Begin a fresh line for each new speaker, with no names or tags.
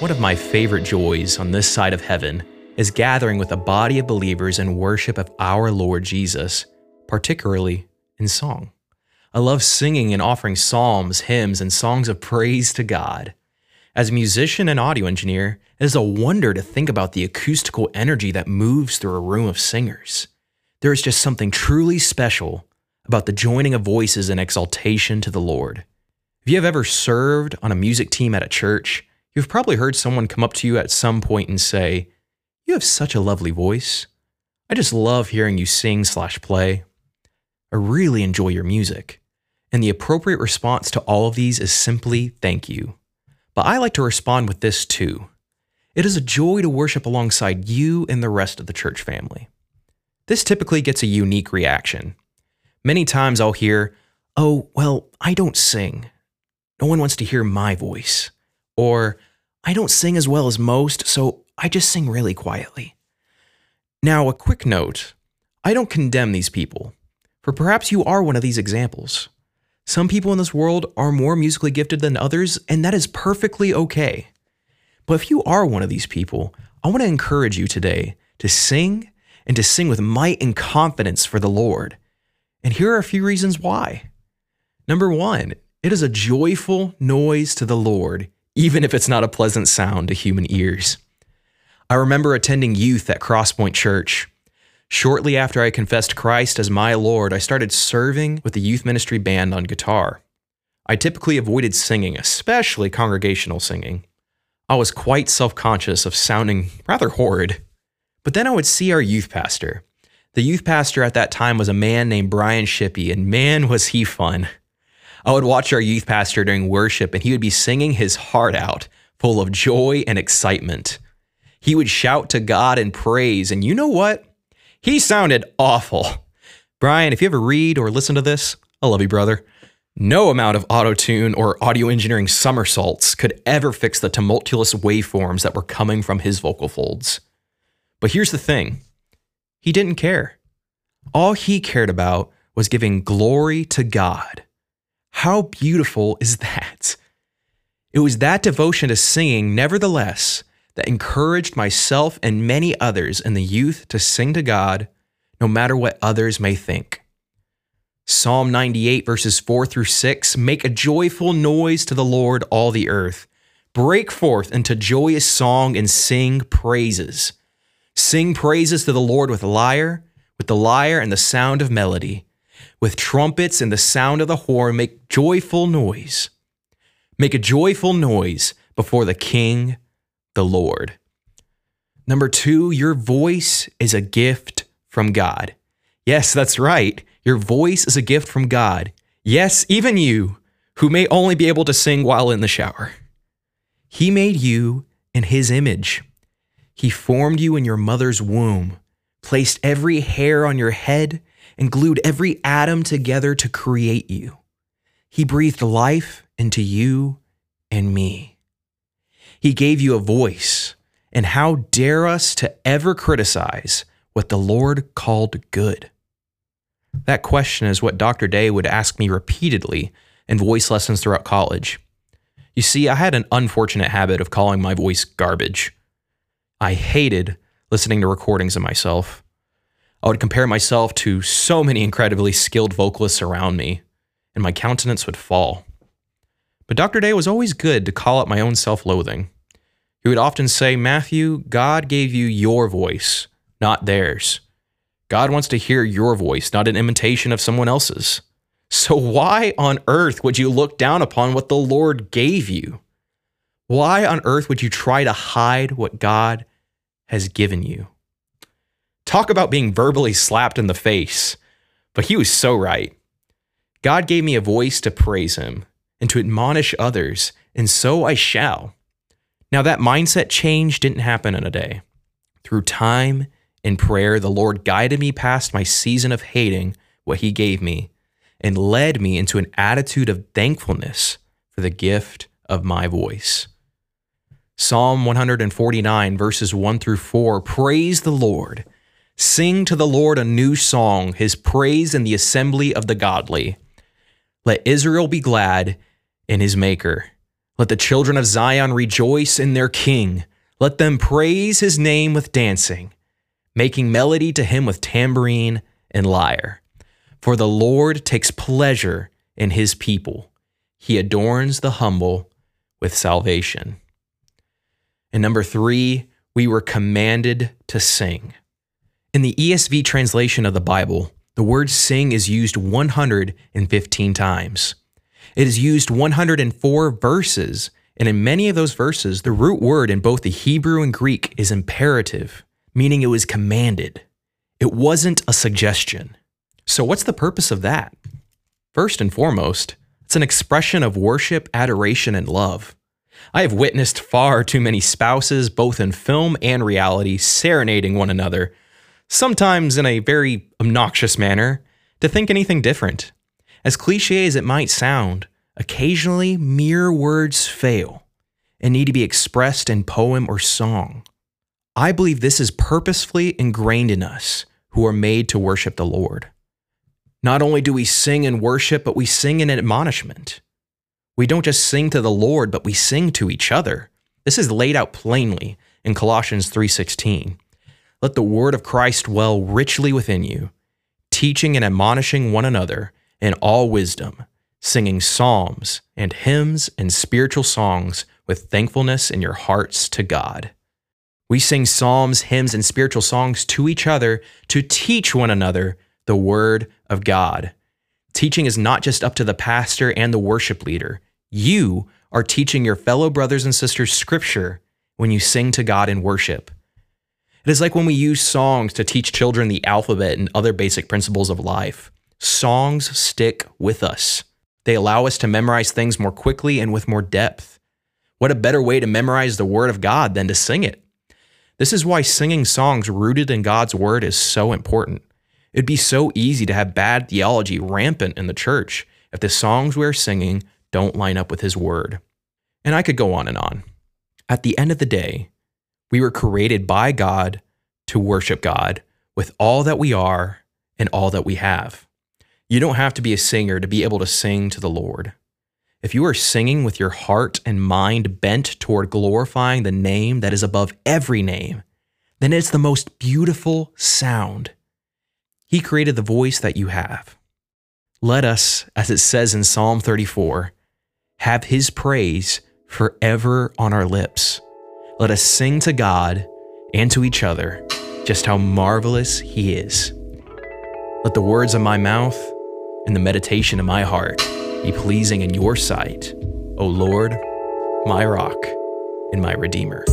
One of my favorite joys on this side of heaven is gathering with a body of believers in worship of our Lord Jesus, particularly in song. I love singing and offering psalms, hymns, and songs of praise to God. As a musician and audio engineer, it is a wonder to think about the acoustical energy that moves through a room of singers. There is just something truly special about the joining of voices in exaltation to the Lord. If you have ever served on a music team at a church, You've probably heard someone come up to you at some point and say, You have such a lovely voice. I just love hearing you sing slash play. I really enjoy your music. And the appropriate response to all of these is simply thank you. But I like to respond with this too. It is a joy to worship alongside you and the rest of the church family. This typically gets a unique reaction. Many times I'll hear, Oh, well, I don't sing. No one wants to hear my voice. Or, I don't sing as well as most, so I just sing really quietly. Now, a quick note I don't condemn these people, for perhaps you are one of these examples. Some people in this world are more musically gifted than others, and that is perfectly okay. But if you are one of these people, I want to encourage you today to sing and to sing with might and confidence for the Lord. And here are a few reasons why. Number one, it is a joyful noise to the Lord even if it's not a pleasant sound to human ears. I remember attending youth at Crosspoint Church. Shortly after I confessed Christ as my Lord, I started serving with the youth ministry band on guitar. I typically avoided singing, especially congregational singing. I was quite self conscious of sounding rather horrid. But then I would see our youth pastor. The youth pastor at that time was a man named Brian Shippey, and man, was he fun. I would watch our youth pastor during worship, and he would be singing his heart out, full of joy and excitement. He would shout to God in praise, and you know what? He sounded awful. Brian, if you ever read or listen to this, I love you, brother. No amount of auto tune or audio engineering somersaults could ever fix the tumultuous waveforms that were coming from his vocal folds. But here's the thing he didn't care. All he cared about was giving glory to God. How beautiful is that? It was that devotion to singing, nevertheless, that encouraged myself and many others in the youth to sing to God, no matter what others may think. Psalm 98, verses 4 through 6 Make a joyful noise to the Lord, all the earth. Break forth into joyous song and sing praises. Sing praises to the Lord with lyre, with the lyre and the sound of melody with trumpets and the sound of the horn, make joyful noise. Make a joyful noise before the King, the Lord. Number two, your voice is a gift from God. Yes, that's right. Your voice is a gift from God. Yes, even you, who may only be able to sing while in the shower. He made you in His image. He formed you in your mother's womb, placed every hair on your head and glued every atom together to create you. He breathed life into you and me. He gave you a voice, and how dare us to ever criticize what the Lord called good? That question is what Dr. Day would ask me repeatedly in voice lessons throughout college. You see, I had an unfortunate habit of calling my voice garbage. I hated listening to recordings of myself. I would compare myself to so many incredibly skilled vocalists around me, and my countenance would fall. But Dr. Day was always good to call out my own self loathing. He would often say, Matthew, God gave you your voice, not theirs. God wants to hear your voice, not an imitation of someone else's. So why on earth would you look down upon what the Lord gave you? Why on earth would you try to hide what God has given you? Talk about being verbally slapped in the face. But he was so right. God gave me a voice to praise him and to admonish others, and so I shall. Now, that mindset change didn't happen in a day. Through time and prayer, the Lord guided me past my season of hating what he gave me and led me into an attitude of thankfulness for the gift of my voice. Psalm 149, verses 1 through 4 Praise the Lord. Sing to the Lord a new song, his praise in the assembly of the godly. Let Israel be glad in his Maker. Let the children of Zion rejoice in their king. Let them praise his name with dancing, making melody to him with tambourine and lyre. For the Lord takes pleasure in his people. He adorns the humble with salvation. And number three, we were commanded to sing. In the ESV translation of the Bible, the word sing is used 115 times. It is used 104 verses, and in many of those verses, the root word in both the Hebrew and Greek is imperative, meaning it was commanded. It wasn't a suggestion. So, what's the purpose of that? First and foremost, it's an expression of worship, adoration, and love. I have witnessed far too many spouses, both in film and reality, serenading one another, sometimes in a very obnoxious manner, to think anything different. As cliche as it might sound, occasionally mere words fail and need to be expressed in poem or song. I believe this is purposefully ingrained in us who are made to worship the Lord. Not only do we sing in worship, but we sing in admonishment. We don't just sing to the Lord, but we sing to each other. This is laid out plainly in Colossians 3:16. Let the word of Christ dwell richly within you, teaching and admonishing one another in all wisdom, singing psalms and hymns and spiritual songs with thankfulness in your hearts to God. We sing psalms, hymns, and spiritual songs to each other to teach one another the Word of God. Teaching is not just up to the pastor and the worship leader. You are teaching your fellow brothers and sisters Scripture when you sing to God in worship. It is like when we use songs to teach children the alphabet and other basic principles of life. Songs stick with us. They allow us to memorize things more quickly and with more depth. What a better way to memorize the Word of God than to sing it? This is why singing songs rooted in God's Word is so important. It'd be so easy to have bad theology rampant in the church if the songs we're singing don't line up with His Word. And I could go on and on. At the end of the day, we were created by God to worship God with all that we are and all that we have. You don't have to be a singer to be able to sing to the Lord. If you are singing with your heart and mind bent toward glorifying the name that is above every name, then it's the most beautiful sound. He created the voice that you have. Let us, as it says in Psalm 34, have his praise forever on our lips. Let us sing to God and to each other just how marvelous he is. Let the words of my mouth and the meditation of my heart be pleasing in your sight, O Lord, my rock and my redeemer.